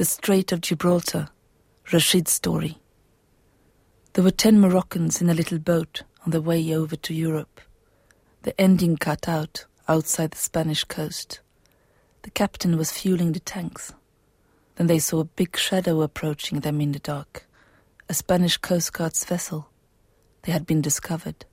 The Strait of Gibraltar, Rashid's story. There were ten Moroccans in a little boat on their way over to Europe. The ending cut out outside the Spanish coast. The captain was fueling the tanks. Then they saw a big shadow approaching them in the dark. A Spanish Coast Guard's vessel. They had been discovered.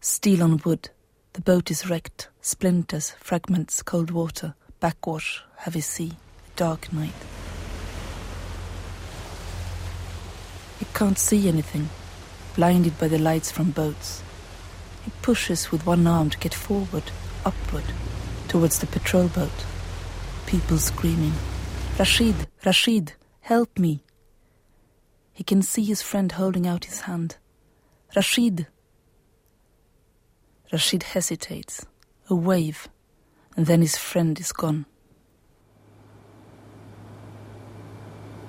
Steel on wood. The boat is wrecked. Splinters, fragments, cold water, backwash, heavy sea, dark night. He can't see anything, blinded by the lights from boats. He pushes with one arm to get forward, upward, towards the patrol boat. People screaming, Rashid, Rashid, help me. He can see his friend holding out his hand. Rashid. Rashid hesitates. A wave, and then his friend is gone.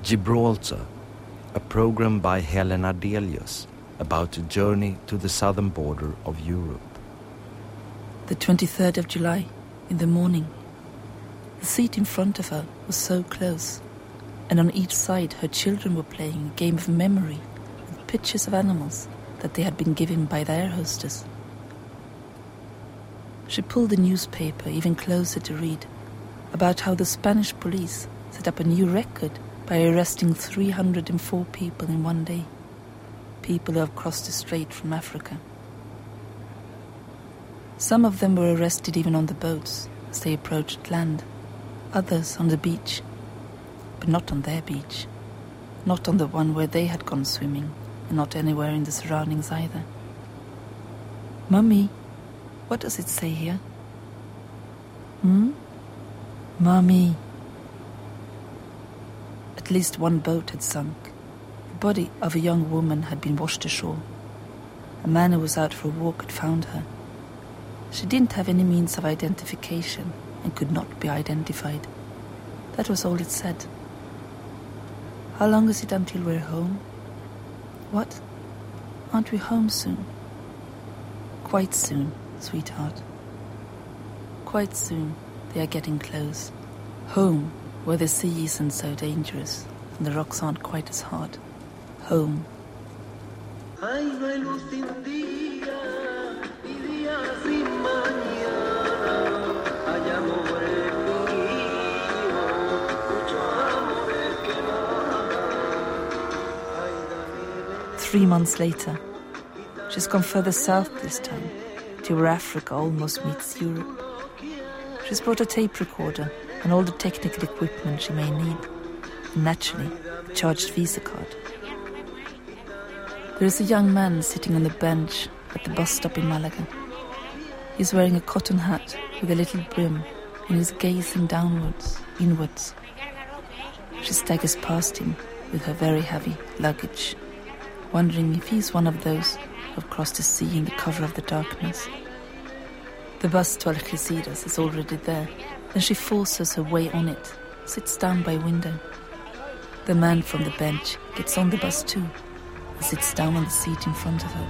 Gibraltar, a program by Helena Delius about a journey to the southern border of Europe. The 23rd of July, in the morning. The seat in front of her was so close, and on each side her children were playing a game of memory with pictures of animals that they had been given by their hostess. She pulled the newspaper even closer to read about how the Spanish police set up a new record by arresting 304 people in one day. People who have crossed the strait from Africa. Some of them were arrested even on the boats as they approached land, others on the beach, but not on their beach, not on the one where they had gone swimming, and not anywhere in the surroundings either. Mummy, what does it say here? Hmm? Mummy. At least one boat had sunk. The body of a young woman had been washed ashore. A man who was out for a walk had found her. She didn't have any means of identification and could not be identified. That was all it said. How long is it until we're home? What? Aren't we home soon? Quite soon, sweetheart. Quite soon, they are getting close. Home, where the sea isn't so dangerous and the rocks aren't quite as hard. Home. Three months later, she's gone further south this time, where Africa almost meets Europe. She's brought a tape recorder and all the technical equipment she may need, and naturally, a charged Visa card. There is a young man sitting on the bench at the bus stop in Malaga. He's wearing a cotton hat with a little brim and is gazing downwards, inwards. She staggers past him with her very heavy luggage, wondering if he's one of those have crossed the sea in the cover of the darkness. The bus to Algeciras is already there, and she forces her way on it, sits down by window. The man from the bench gets on the bus too, and sits down on the seat in front of her.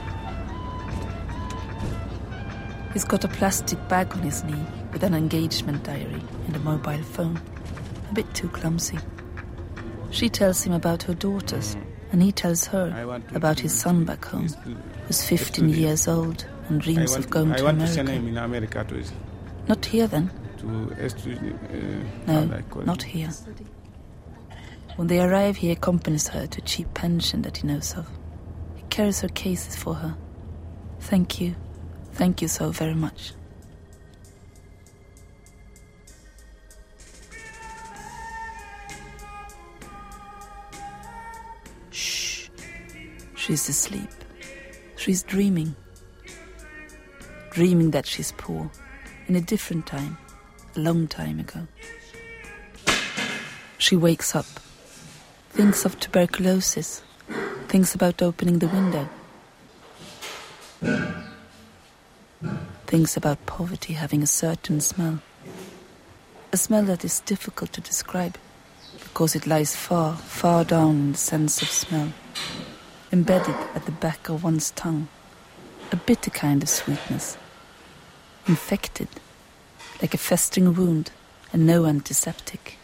He's got a plastic bag on his knee with an engagement diary and a mobile phone, a bit too clumsy. She tells him about her daughters, and he tells her about his son back home, who's 15 years old and dreams of going to America. in America to, Not here then? to study, uh, No, I call it. not here. When they arrive, he accompanies her to a cheap pension that he knows of. He carries her cases for her. Thank you. Thank you so very much. Shh. She's asleep. She's dreaming. Dreaming that she's poor. In a different time. A long time ago. She wakes up, thinks of tuberculosis, thinks about opening the window, thinks about poverty having a certain smell. A smell that is difficult to describe because it lies far, far down in the sense of smell, embedded at the back of one's tongue, a bitter kind of sweetness, infected, like a festering wound and no antiseptic.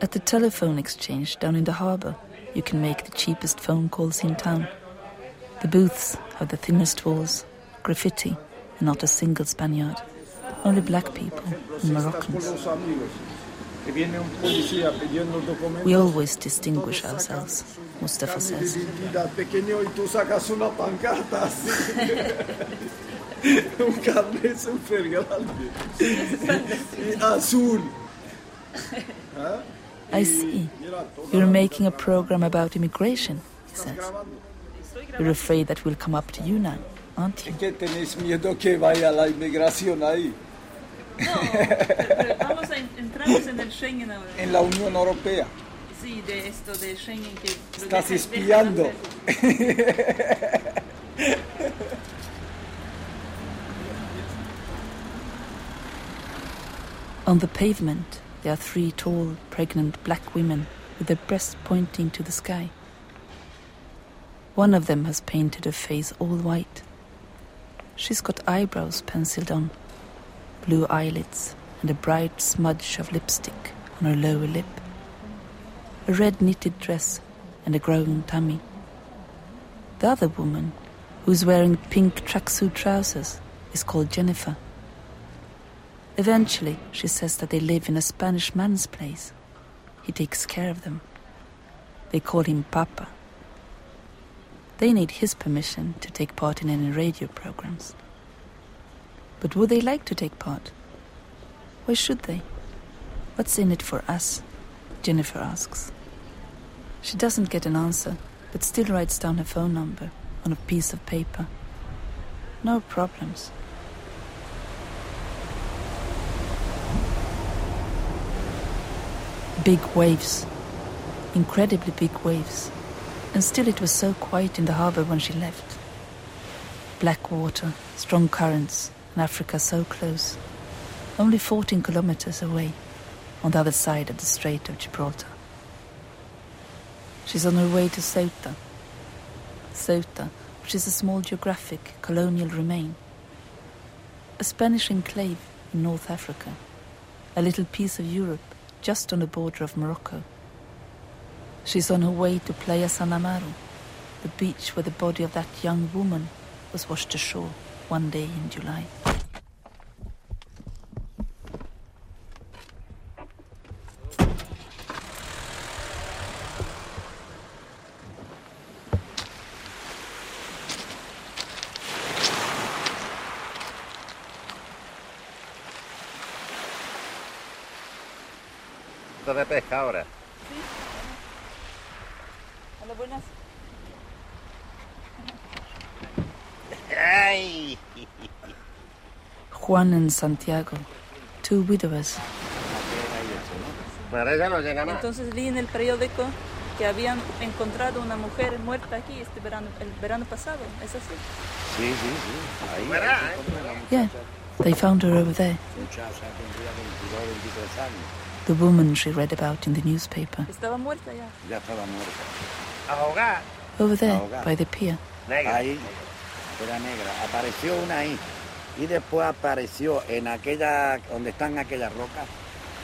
At the telephone exchange down in the harbour, you can make the cheapest phone calls in town. The booths have the thinnest walls, graffiti, and not a single Spaniard. Only black people and Moroccans. We always distinguish ourselves, Mustafa says. I see. You're making a program about immigration, he says. You're afraid that we'll come up to you now, aren't you? No, pero vamos a entramos en el Schengen ahora. En la Unión Europea. Sí, de esto de Schengen que Estás deja- espiando. dejan. On the pavement, there are three tall, pregnant black women with their breasts pointing to the sky. One of them has painted her face all white. She's got eyebrows penciled on, blue eyelids, and a bright smudge of lipstick on her lower lip. A red knitted dress and a growing tummy. The other woman, who's wearing pink tracksuit trousers, is called Jennifer. Eventually, she says that they live in a Spanish man's place. He takes care of them. They call him Papa. They need his permission to take part in any radio programs. But would they like to take part? Why should they? What's in it for us? Jennifer asks. She doesn't get an answer, but still writes down her phone number on a piece of paper. No problems. Big waves. Incredibly big waves. And still it was so quiet in the harbour when she left. Black water, strong currents, Africa so close. Only 14 kilometers away, on the other side of the Strait of Gibraltar. She's on her way to Ceuta. Ceuta, which is a small geographic colonial remain. A Spanish enclave in North Africa. A little piece of Europe just on the border of Morocco. She's on her way to Playa San Amaro, the beach where the body of that young woman was washed ashore one day in July. de pesca ahora. Hola, buenas. ¡Ay! Juan and Santiago, two widowers. Para ella no llega más. Entonces leí en el periódico que habían encontrado una mujer muerta aquí este verano, el verano pasado. ¿Es así? Sí, sí, sí. Ahí. ¿eh? Yeah, they found her over there, Muchacha tendría 22, 23 años. the woman she read about in the newspaper. Estaba muerta ya. Ya estaba muerta. Ahogar. Over there, Ahogada. by the pier. Negra. Ahí era negra. Apareció una ahí. Y después apareció en aquella, donde están aquellas rocas.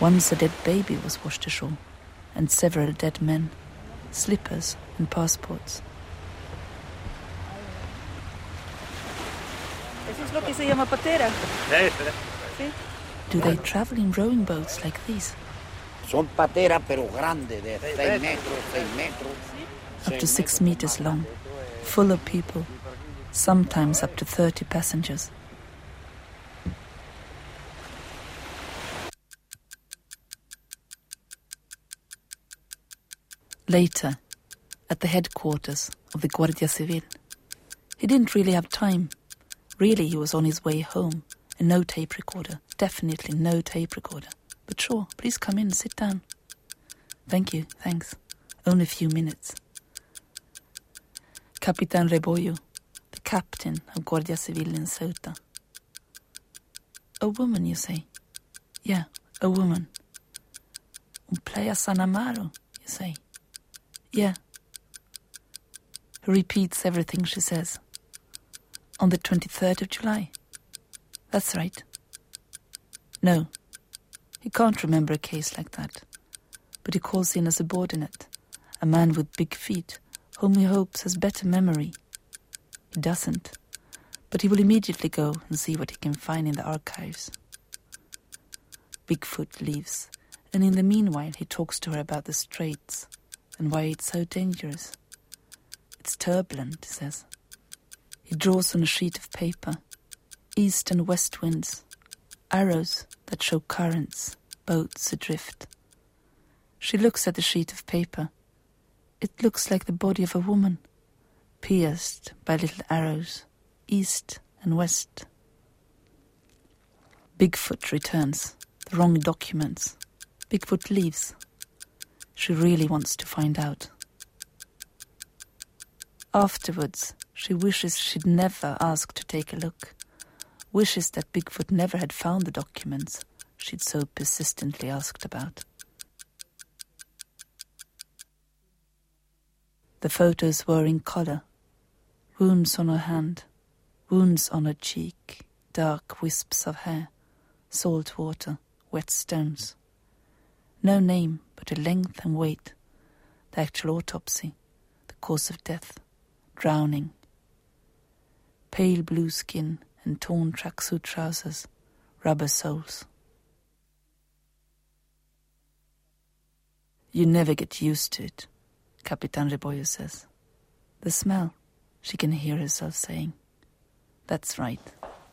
Once a dead baby was washed ashore, and several dead men, slippers and passports. Eso es lo que se llama patera. Sí. Do they travel in rowing boats like these, Son pateras, pero grandes, de 6 metros, 6 metros. up to six meters long, full of people, sometimes up to 30 passengers? Later, at the headquarters of the Guardia Civil, he didn't really have time. Really, he was on his way home, and no tape recorder. Definitely no tape recorder. But sure, please come in, sit down. Thank you, thanks. Only a few minutes. Capitan Rebollo, the captain of Guardia Civil in Ceuta. A woman, you say? Yeah, a woman. On Playa San Amaro, you say? Yeah, repeats everything she says. On the 23rd of July. That's right. No, he can't remember a case like that. But he calls in a subordinate, a man with big feet, whom he hopes has better memory. He doesn't, but he will immediately go and see what he can find in the archives. Bigfoot leaves, and in the meanwhile he talks to her about the straits and why it's so dangerous. It's turbulent, he says. He draws on a sheet of paper east and west winds, arrows that show currents, boats adrift. She looks at the sheet of paper. It looks like the body of a woman, pierced by little arrows, east and west. Bigfoot returns, the wrong documents. Bigfoot leaves. She really wants to find out. Afterwards, she wishes she'd never asked to take a look, wishes that Bigfoot never had found the documents she'd so persistently asked about. The photos were in color wounds on her hand, wounds on her cheek, dark wisps of hair, salt water, wet stones. No name a length and weight, the actual autopsy, the cause of death, drowning. Pale blue skin and torn tracksuit trousers, rubber soles. You never get used to it, Capitan Rebollo says. The smell, she can hear herself saying. That's right,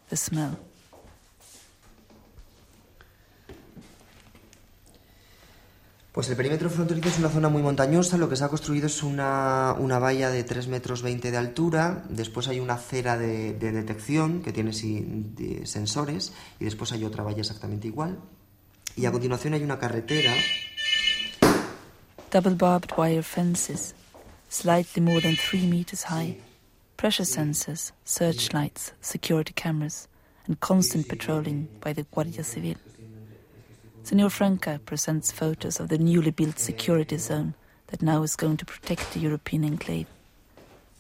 the smell. Pues el perímetro fronterizo es una zona muy montañosa, lo que se ha construido es una, una valla de 3 metros 20 de altura, después hay una cera de, de detección que tiene de sensores y después hay otra valla exactamente igual. Y a continuación hay una carretera. Double barbed wire fences, slightly more than 3 meters high, pressure sensors, searchlights, security cameras, and constant patrolling by the Guardia Civil. Senor Franca presents photos of the newly built security zone that now is going to protect the European enclave.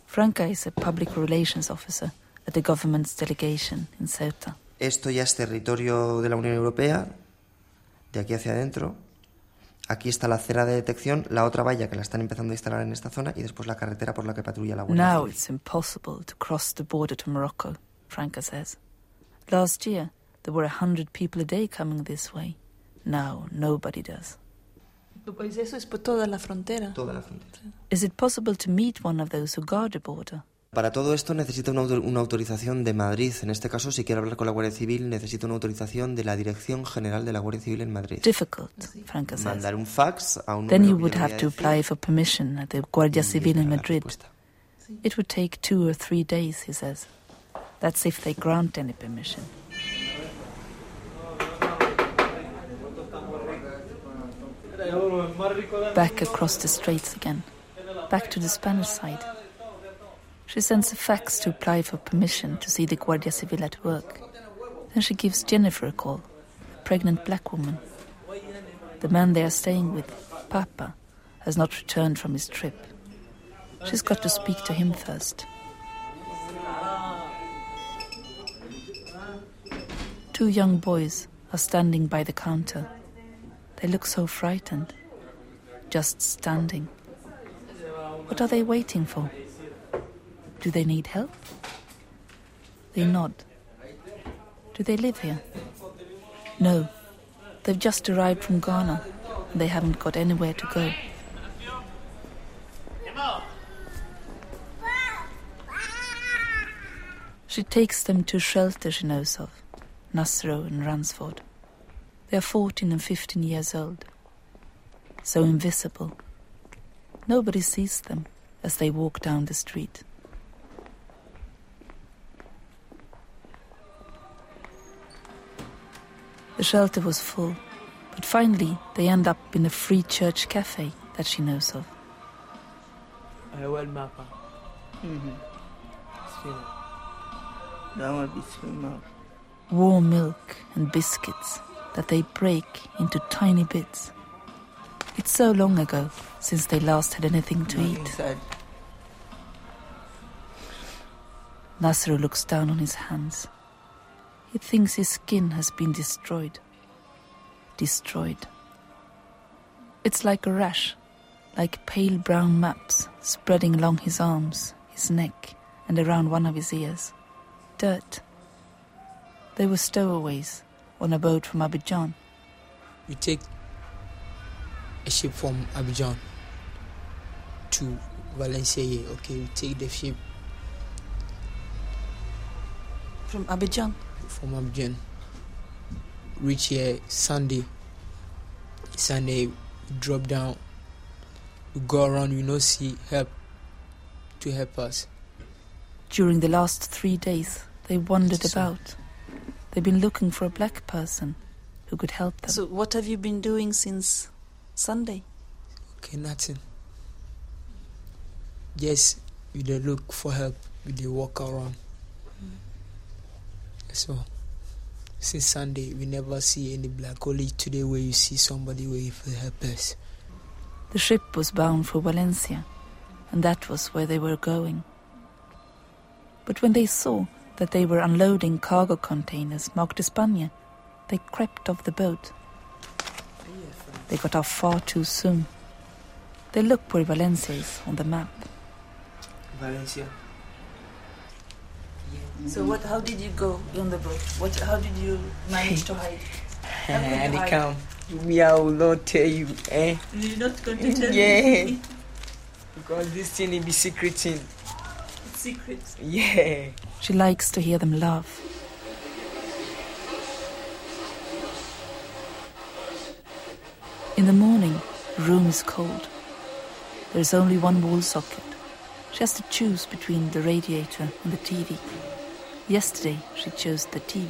Franca is a public relations officer at the government's delegation in Ceuta. Esto ya es territorio de la Unión Europea, de aquí hacia adentro. Aquí está la cera de detección, la otra valla que la están empezando a instalar en esta zona y después la carretera por la que patrulla la Guardia Now it's impossible to cross the border to Morocco, Franca says. Last year, there were a hundred people a day coming this way. Now, nobody does. Pues eso es por toda la frontera. Toda la frontera. Is it possible to meet one of those who guard the border? Para todo esto necesita una, autor- una autorización de Madrid. En este caso, si quiere hablar con la Guardia Civil, necesita una autorización de la Dirección General de la Guardia Civil en Madrid. Difficult, Franca says. Mandar un fax a un Then número you would have to apply for permission at the Guardia Civil in Madrid. It would take two or three days, he says. That's if they grant any permission. Back across the straits again. Back to the Spanish side. She sends a fax to apply for permission to see the Guardia Civil at work. Then she gives Jennifer a call, a pregnant black woman. The man they are staying with, Papa, has not returned from his trip. She's got to speak to him first. Two young boys are standing by the counter. They look so frightened. Just standing. What are they waiting for? Do they need help? They nod. Do they live here? No. They've just arrived from Ghana and they haven't got anywhere to go. She takes them to shelter she knows of, Nasro and Ransford. They're 14 and 15 years old, so invisible. Nobody sees them as they walk down the street. The shelter was full, but finally they end up in a free church cafe that she knows of. Warm milk and biscuits that they break into tiny bits. It's so long ago since they last had anything to eat. inside Nasru looks down on his hands. He thinks his skin has been destroyed. Destroyed. It's like a rash, like pale brown maps spreading along his arms, his neck, and around one of his ears. Dirt. They were stowaways on a boat from Abidjan. We take a ship from Abidjan to Valencia. Okay, we take the ship From Abidjan. from Abidjan. Reach here Sunday. Sunday, we drop down. We go around. We no see help to help us. During the last three days, they wandered about. They've been looking for a black person who could help them. So what have you been doing since Sunday? Okay, nothing. Just we dey look for help. We dey walk around. Mm. So since Sunday, we never see any black. Only today, where you see somebody where you help us. The ship was bound for Valencia, and that was where they were going. But when they saw that they were unloading cargo containers marked España, they crept off the boat. They got off far too soon. They look where Valencia is on the map. Valencia. So what? How did you go on the boat? What? How did you manage to hide? How could And hide? come. Me, I will not tell you, eh? You're not going to tell Yeah. me. Because this thing it be secret thing. It's secret. Yeah. She likes to hear them laugh. In the morning, the room is cold. There is only one wall socket. She has to choose between the radiator and the TV. Yesterday, she chose the TV.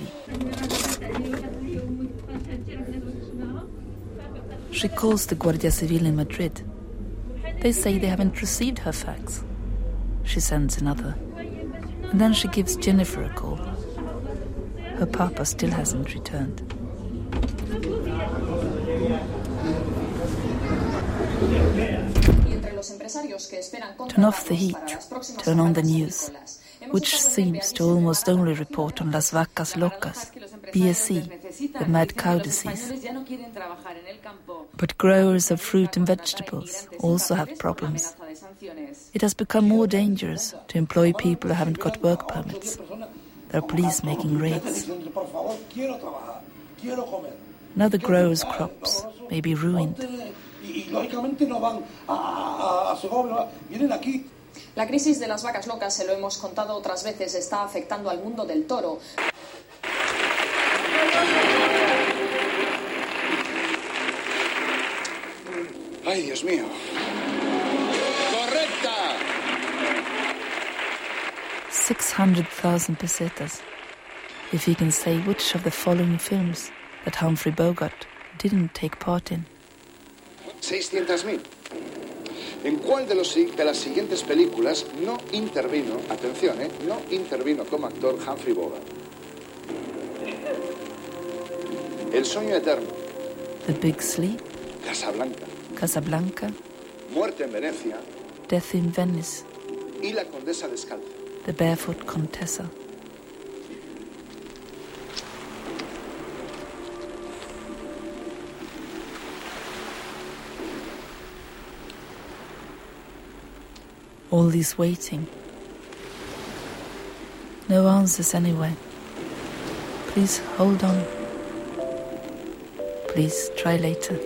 She calls the Guardia Civil in Madrid. They say they haven't received her fax. She sends another. And then she gives Jennifer a call. Her papa still hasn't returned. Turn off the heat, turn on the news, which seems to almost only report on Las Vacas Locas, BSE, the mad cow disease. But growers of fruit and vegetables also have problems. It has become more dangerous to employ people who haven't got work permits. There are police making raids. Now the growers' crops may be ruined. La crisis de las vacas locas, se lo hemos contado otras veces, está afectando al mundo del toro. Ay, Dios mío. ¡Correcta! 600,000 pesetas. If you can say which of the following films that Humphrey Bogart didn't take part in. 600.000. ¿En cuál de, los, de las siguientes películas no intervino, atención, eh, no intervino como actor Humphrey Bogart? El sueño eterno, The Big Sleep, Casablanca, Casablanca, Muerte en Venecia Death in Venice, y La Condesa Descalza. The Barefoot Contessa. All this waiting. No answers anywhere. Please hold on. Please try later.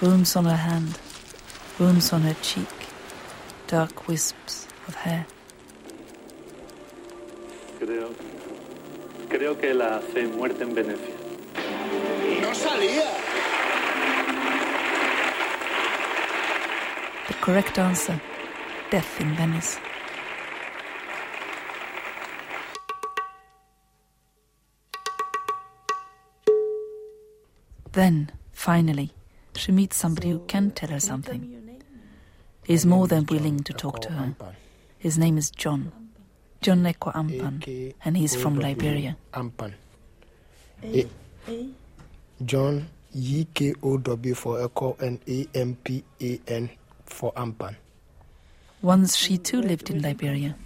Wounds on her hand, wounds on her cheek, dark wisps of hair. Creo, creo que la C muerte en Venecia. ¡No salía! The correct answer death in Venice. Then, finally, she meets somebody who can tell her something. He's more than willing to talk to her. His name is John. John Ekow Ampan, and he's from Liberia. Ampan. John E K O W for Echo and A M P A N for Ampan. Once she too lived in Liberia,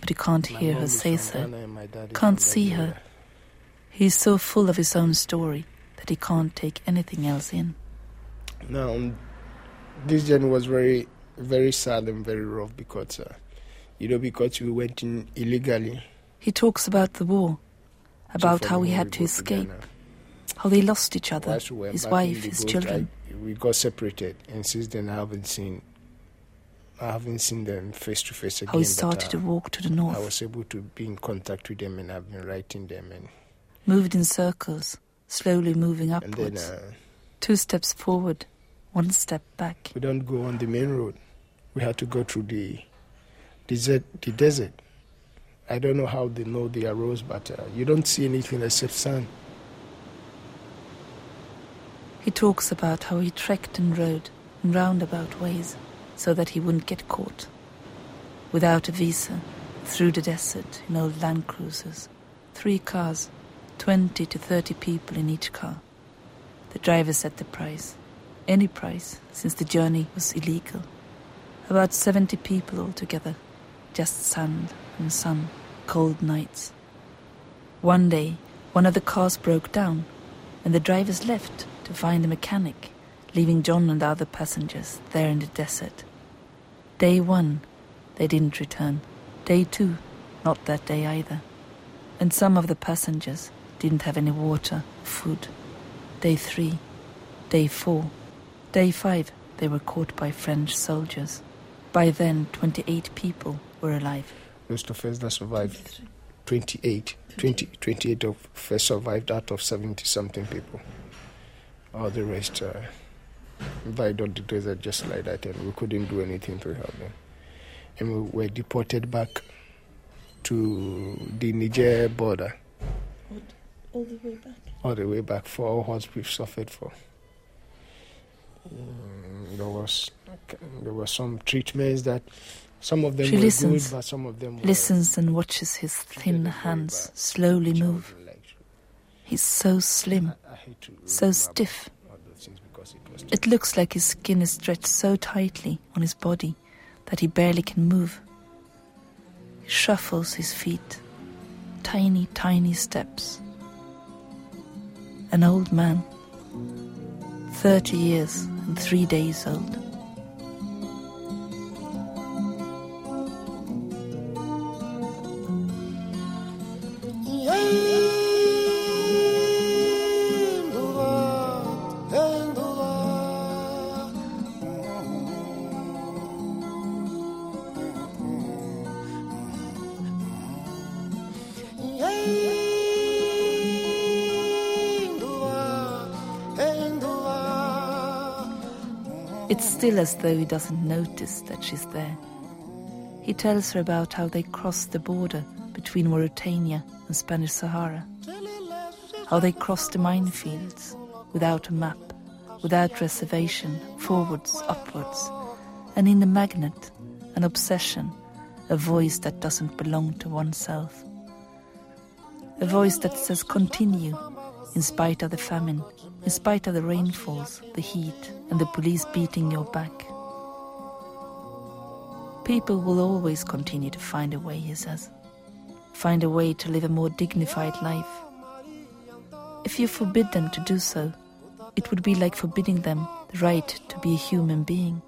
but he can't hear her say so, can't see her. He's so full of his own story that he can't take anything else in. Now, this journey was very, very sad and very rough because, uh, you know, because we went in illegally. He talks about the war, about how he had to escape, how they lost each other, we his wife, his boat, children. I- we got separated, and since then I haven't seen, I haven't seen them face to face again. How he but, started uh, to walk to the north. I was able to be in contact with them, and I've been writing them, and moved in circles, slowly moving and then upwards. uh, Two steps forward, one step back. we don't go on the main road. We had to go through the desert. The desert. I don't know how they know they arose, but uh, you don't see anything except sun. He talks about how he trekked and rode in roundabout ways so that he wouldn't get caught. Without a visa, through the desert in old Land Cruisers. Three cars, 20 to 30 people in each car. The driver set the price. Any price, since the journey was illegal. About 70 people altogether. Just sand and sun, cold nights. One day, one of the cars broke down, and the drivers left to find a mechanic, leaving John and the other passengers there in the desert. Day one, they didn't return. Day two, not that day either. And some of the passengers didn't have any water, food. Day three, day four, day five, they were caught by French soldiers. By then, 28 people were alive. Most of us that survived, 28, 20, 28 of us survived out of 70 something people. All the rest uh, died on the desert just like that, and we couldn't do anything to help them. And we were deported back to the Niger border, All the way back. all the way back for all what we've suffered for. Mm, there was there were some treatments that some of them She were listens, good, but some of them were listens and watches his thin hands slowly move. He's so slim, so stiff. It looks like his skin is stretched so tightly on his body that he barely can move. He shuffles his feet, tiny, tiny steps. An old man, 30 years and three days old. It's still as though he doesn't notice that she's there. He tells her about how they crossed the border between Mauritania and Spanish Sahara. How they crossed the minefields without a map, without reservation, forwards, upwards, and in the magnet, an obsession, a voice that doesn't belong to oneself. A voice that says continue, in spite of the famine, in spite of the rainfalls, the heat, and the police beating your back. People will always continue to find a way, he says. Find a way to live a more dignified life. If you forbid them to do so, it would be like forbidding them the right to be a human being.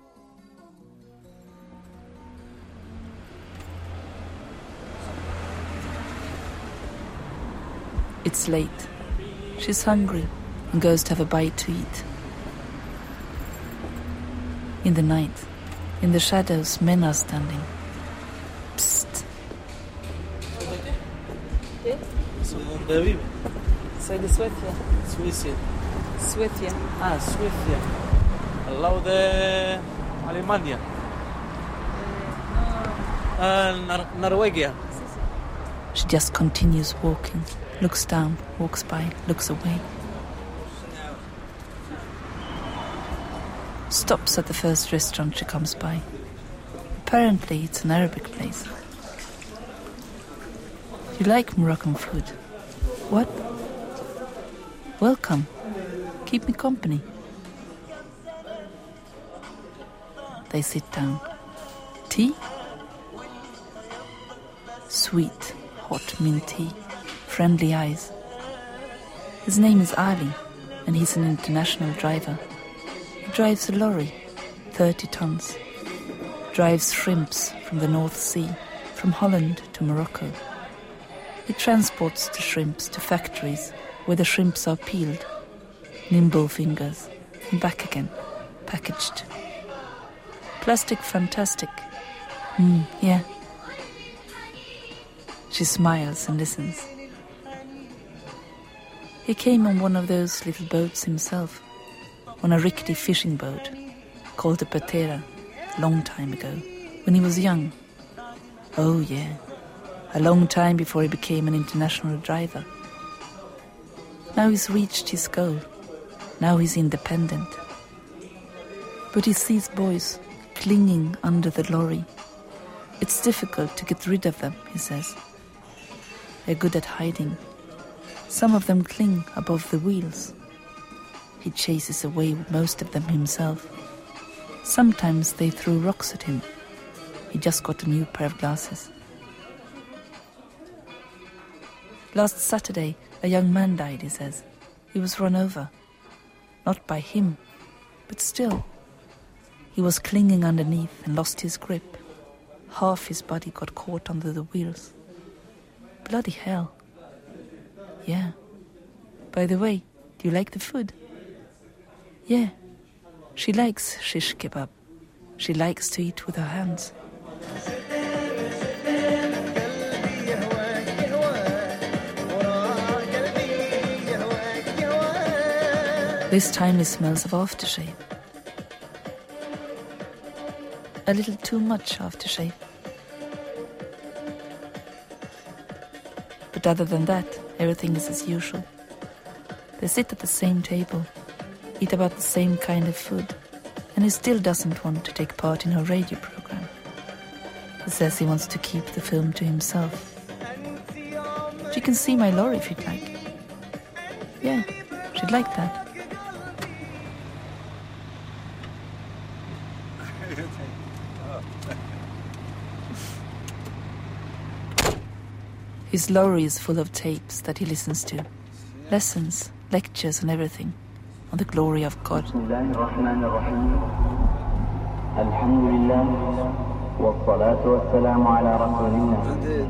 It's late. She's hungry and goes to have a bite to eat. In the night, in the shadows, men are standing. Psst. ¿Dónde vive? Soy de Suecia. Suiza. Suecia. Ah, Suecia. Al lado de Alemania. Ah, Nar- Noruega. She just continues walking, looks down, walks by, looks away. Stops at the first restaurant she comes by. Apparently, it's an Arabic place. You like Moroccan food? What? Welcome. Keep me company. They sit down. Tea? Sweet, hot mint tea. Friendly eyes. His name is Ali, and he's an international driver. Drives a lorry, 30 tons. Drives shrimps from the North Sea, from Holland to Morocco. He transports the shrimps to factories where the shrimps are peeled, nimble fingers, and back again, packaged. Plastic fantastic. Hmm, yeah. She smiles and listens. He came on one of those little boats himself, on a rickety fishing boat called the Patera, long time ago, when he was young. Oh, yeah, a long time before he became an international driver. Now he's reached his goal. Now he's independent. But he sees boys clinging under the lorry. It's difficult to get rid of them, he says. They're good at hiding. Some of them cling above the wheels. He chases away most of them himself. Sometimes they throw rocks at him. He just got a new pair of glasses. Last Saturday, a young man died, he says. He was run over. Not by him, but still. He was clinging underneath and lost his grip. Half his body got caught under the wheels. Bloody hell. Yeah. By the way, do you like the food? Yeah. She likes shish kebab. She likes to eat with her hands. This time it smells of aftershave. A little too much aftershave. But other than that, everything is as usual. They sit at the same table, eat about the same kind of food, and he still doesn't want to take part in her radio program. He says he wants to keep the film to himself. She can see my lorry if you'd like. Yeah, she'd like that. His lorry is full of tapes that he listens to. Lessons, lectures, and everything on the glory of God.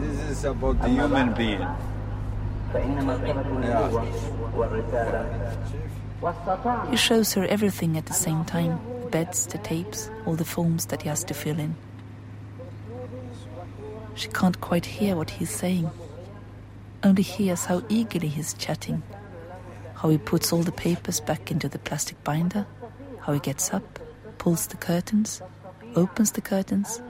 This is about the human being. He shows her everything at the same time. The beds, the tapes, all the forms that he has to fill in. She can't quite hear what he's saying, only hears how eagerly he's chatting, how he puts all the papers back into the plastic binder, how he gets up, pulls the curtains, opens the curtains,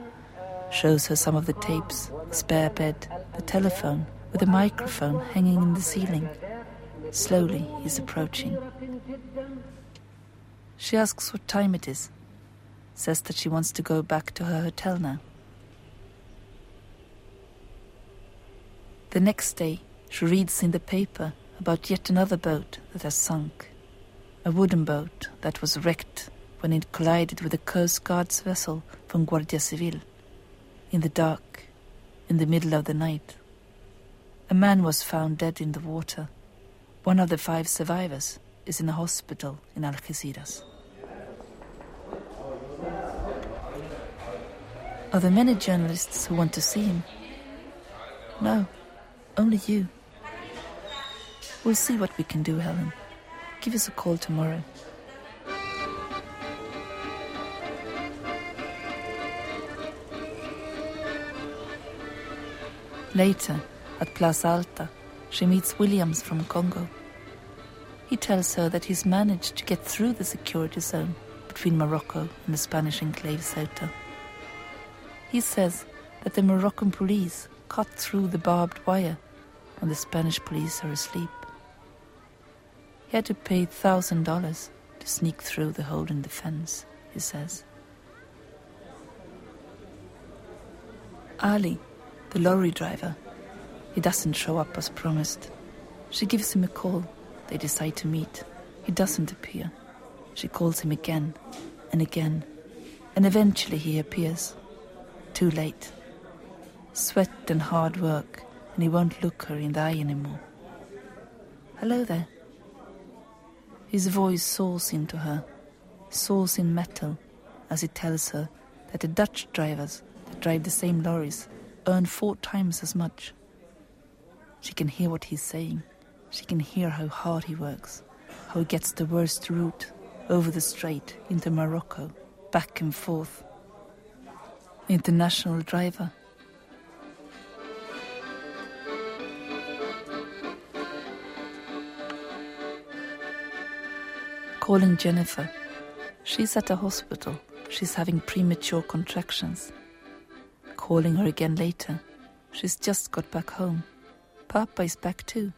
shows her some of the tapes, the spare bed, the telephone with a microphone hanging in the ceiling. Slowly he's approaching. She asks what time it is, says that she wants to go back to her hotel now. The next day, she reads in the paper about yet another boat that has sunk. A wooden boat that was wrecked when it collided with a Coast Guard's vessel from Guardia Civil. In the dark, in the middle of the night. A man was found dead in the water. One of the five survivors is in a hospital in Algeciras. Are there many journalists who want to see him? No, only you. We'll see what we can do, Helen. Give us a call tomorrow. Later, at Plaza Alta, she meets Williams from Congo. He tells her that he's managed to get through the security zone between Morocco and the Spanish enclave Ceuta. He says that the Moroccan police cut through the barbed wire when the Spanish police are asleep. He had to pay thousand dollars to sneak through the hole in the fence, he says. Ali, the lorry driver, he doesn't show up as promised. She gives him a call. They decide to meet. He doesn't appear. She calls him again and again, and eventually he appears. Too late. Sweat and hard work, and he won't look her in the eye anymore. Hello there. His voice soars into her, soars in metal, as he tells her that the Dutch drivers that drive the same lorries earn four times as much. She can hear what he's saying. She can hear how hard he works, how he gets the worst route over the strait into Morocco, back and forth. International driver. Calling Jennifer. She's at a hospital. She's having premature contractions. Calling her again later. She's just got back home. Papa is back too.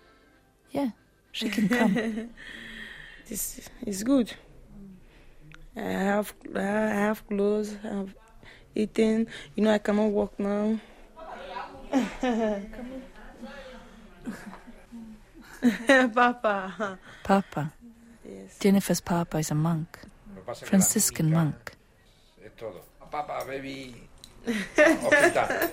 Yeah, she can come. this is good. I have I have clothes. I have eaten. You know I cannot walk now. Papa. Papa. Yes. Jennifer's papa is a monk, pasa es que Franciscan monk. Es todo. Ah, Papá, baby. Hospital.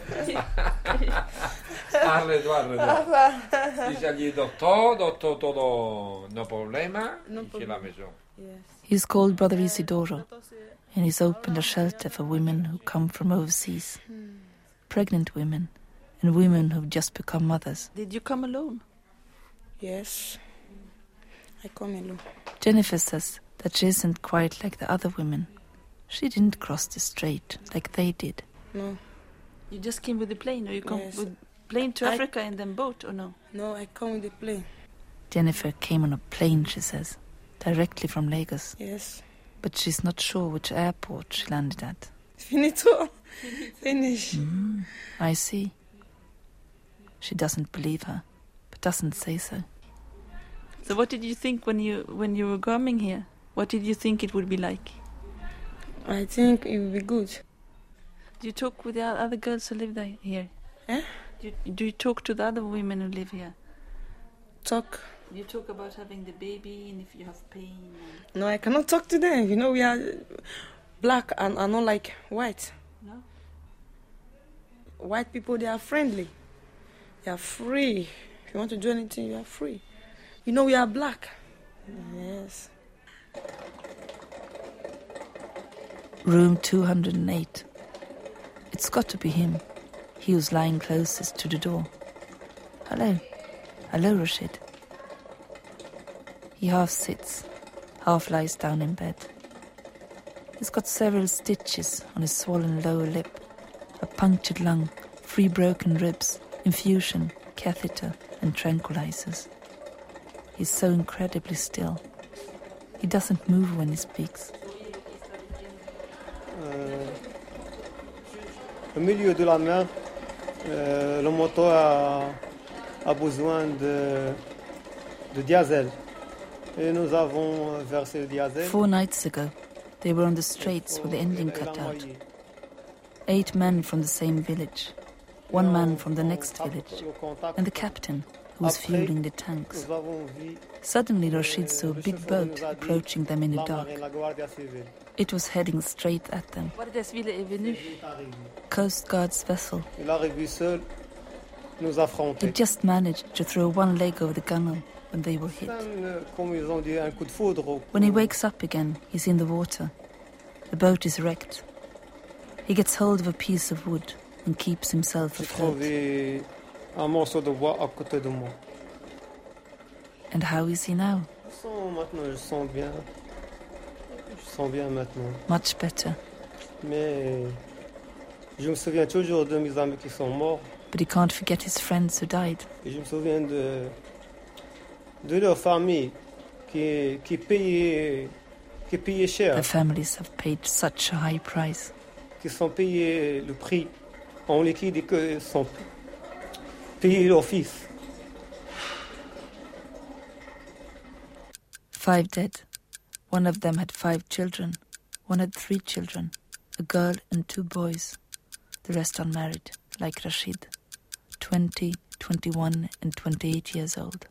Arredo, arredo. Dice allí, doctor, doctor, todo, no problema. No y que la maison. He's called Brother Isidoro, and he's opened a shelter for women who come from overseas, hmm. pregnant women, and women who've just become mothers. Did you come alone? Yes. I come alone. Jennifer says that she isn't quite like the other women. She didn't cross the strait like they did. No. You just came with the plane, or you come Yes. with plane to I- Africa and then boat, or no? No, I come with the plane. Jennifer came on a plane, she says, directly from Lagos. Yes. But she's not sure which airport she landed at. Finito. Finish. Mm, I see. She doesn't believe her, but doesn't say so. So, what did you think when you when you were coming here? What did you think it would be like? I think it would be good. Do you talk with the other girls who live there, here? Eh? Do you, do you talk to the other women who live here? Talk. You talk about having the baby and if you have pain. No, I cannot talk to them. You know, we are black and are not like white. No? White people, they are friendly. They are free. If you want to do anything, you are free. You know, we are black. Yes. Room 208. It's got to be him. He was lying closest to the door. Hello. Hello, Rashid. He half sits, half lies down in bed. He's got several stitches on his swollen lower lip, a punctured lung, three broken ribs, infusion, catheter, and tranquilizers. He's so incredibly still. He doesn't move when he speaks. Euh, au milieu de la mer, euh, le moteur a, a besoin de, de diesel. Et nous avons versé le diesel. Four nights ago, they were on the straits with the engine cut out. Eight men from the same village, one man from the next village, and the captain was fueling the tanks. Nous avons vu Suddenly, Rashid saw a big boat approaching them in the dark. marine, la Guardia Civile. It was heading straight at them. Guardia Civil est venu. Coast Guard's vessel. Il a réussi seul nous They affronter. just managed to throw one leg over the gunwale when they were hit. Comme ils ont dit, un coup de foudre. When he wakes up again, he's in the water. The boat is wrecked. He gets hold of a piece of wood and keeps himself afloat. Un morceau de bois à côté de moi. And how is he now? Je sens maintenant, je sens bien. Je sens bien maintenant. Much better. Mais je me souviens toujours de mes amis qui sont morts. But he can't forget his friends who died. Et je me souviens de, de leur famille qui, qui payaient qui payaient cher, Their families have paid such a high price. qui sont payés le prix en liquide et que sont leur fils. Five dead. One of them had five children. One had three children a girl and two boys. The rest unmarried, like Rashid. 20, 21, and 28 years old.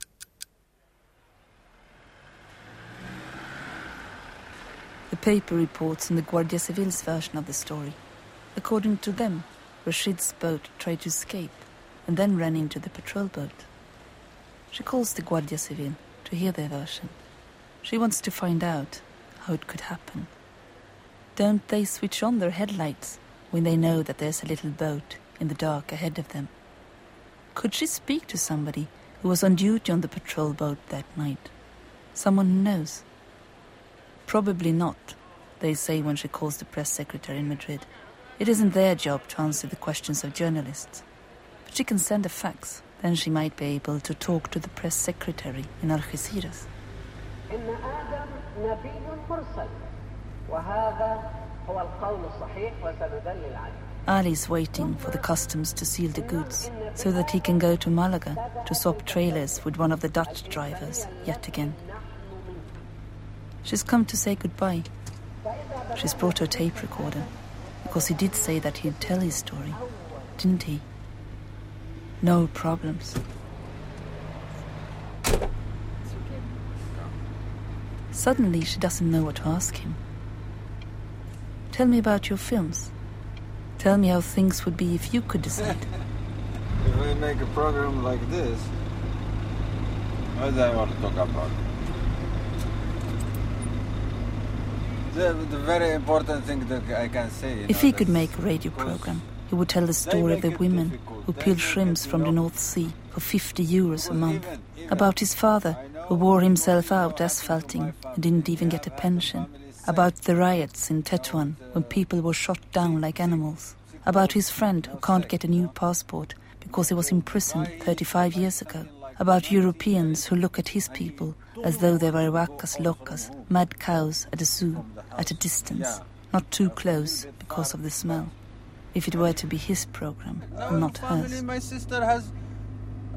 The paper reports on the Guardia Civil's version of the story. According to them, Rashid's boat tried to escape and then ran into the patrol boat. She calls the Guardia Civil to hear their version. She wants to find out how it could happen. Don't they switch on their headlights when they know that there's a little boat in the dark ahead of them? Could she speak to somebody who was on duty on the patrol boat that night? Someone who knows? Probably not, they say when she calls the press secretary in Madrid. It isn't their job to answer the questions of journalists. But she can send a fax, then she might be able to talk to the press secretary in Algeciras. إن آدم نبي مرسل وهذا هو القول الصحيح وسندلل عليه Ali is waiting for the customs to seal the goods so that he can go to Malaga to swap trailers with one of the Dutch drivers yet again. She's come to say goodbye. She's brought her tape recorder because he did say that he'd tell his story, didn't he? No problems. Suddenly, she doesn't know what to ask him. Tell me about your films. Tell me how things would be if you could decide. If we make a program like this, what do I want to talk about? The, the very important thing that I can say. If know, he could make a radio program, he would tell the story of the women who peeled shrimps from the North Sea for 50 euros a month, about his father who wore himself out asphalting and didn't even get a pension, about the riots in Tetuan when people were shot down like animals, about his friend who can't get a new passport because he was imprisoned 35 years ago, about Europeans who look at his people as though they were vacas locas, mad cows at a zoo, at a distance, not too close because of the smell. If it were to be his program not family, hers. my sister has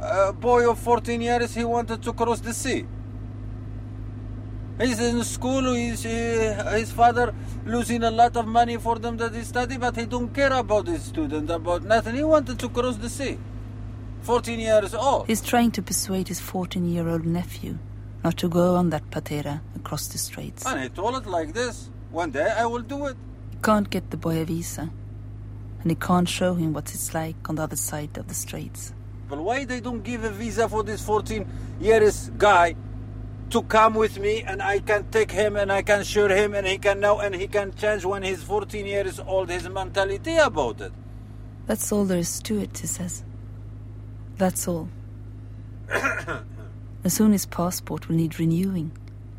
a boy of 14 years. He wanted to cross the sea. He's in school. He's, uh, his father losing a lot of money for them that he study, but he don't care about his student, about nothing. He wanted to cross the sea. 14 years old. He's trying to persuade his 14 year old nephew not to go on that patera across the straits. And he told it like this. One day I will do it. He can't get the boy a visa, and he can't show him what it's like on the other side of the straits. But why they don't give a visa for this 14 years guy to come with me and I can take him and I can show him and he can know and he can change when he's 14 years old his mentality about it. That's all there is to it, he says. That's all. As soon his passport will need renewing,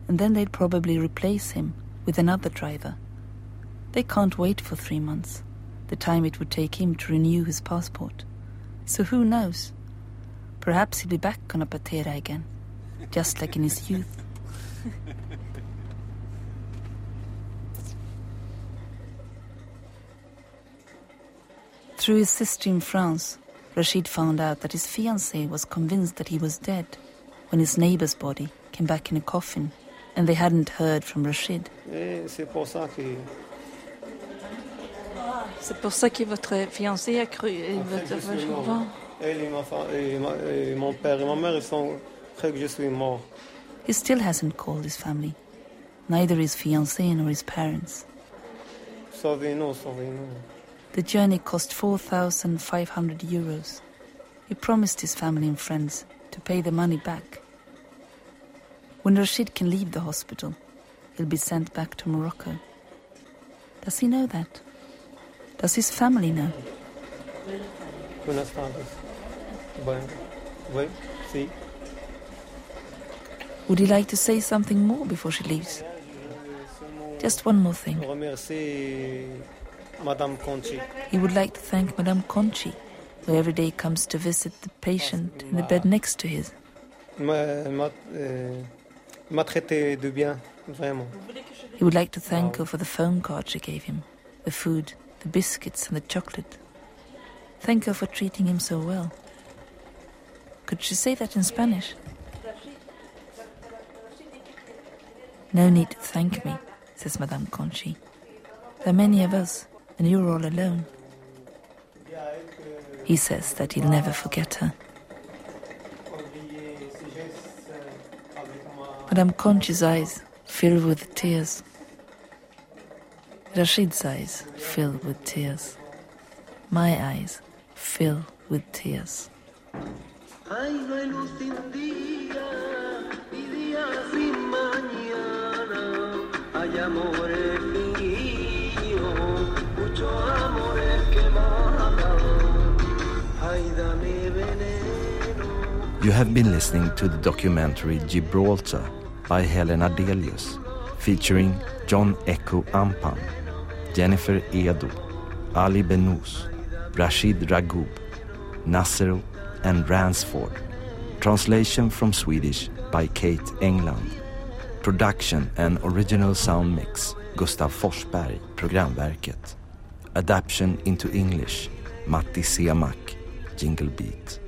and then they'd probably replace him with another driver. They can't wait for three months, the time it would take him to renew his passport. So who knows? Perhaps he'll be back on a patera again, just like in his youth. Through his sister in France, Rashid found out that his fiancée was convinced that he was dead when his neighbor's body came back in a coffin and they hadn't heard from Rashid. Et c'est pour ça que C'est pour ça que votre fiancé a cru. et votre- je suis mort. Bon. Elle et, ma fa- et ma- et mon père et ma mère ils sont cru que je suis mort. He still hasn't called his family, neither his fiancée nor his parents. Sauvez-nous, sauvez-nous. The journey cost 4,500 euros. He promised his family and friends to pay the money back. When Rashid can leave the hospital, he'll be sent back to Morocco. Does he know that? Does his family know? Buenas tardes. Bueno. Oui, si. Would he like to say something more before she leaves? Just one more thing. Remercie Madame Conchi. He would like to thank Madame Conchi, who every day comes to visit the patient in the bed next to his. M'a- m'a elle m'a traité de bien, vraiment. He would like to thank her for the phone card she gave him, the food, the biscuits, and the chocolate. Thank her for treating him so well. Could she say that in Spanish? No need to thank me, says Madame Conchi. There are many of us, and you're all alone. He says that he'll never forget her. Madame Conchi's eyes fill with tears. Rashid's eyes fill with tears. My eyes fill with tears. Ay, no hay luz sin día y día sin mañana. Hay amores fingidos, muchos amores que matan. Ay, dame veneno. You have been listening to the documentary Gibraltar by Helena Adelius, featuring John Ekow Ampan, Jennifer Edo, Ali Benous, Rashid Ragoub, Nasser and Ransford. Translation from Swedish by Kate England. Production and original sound mix Gustav Forsberg, Programverket. Adaption into English Matti Semak, Jingle Beat.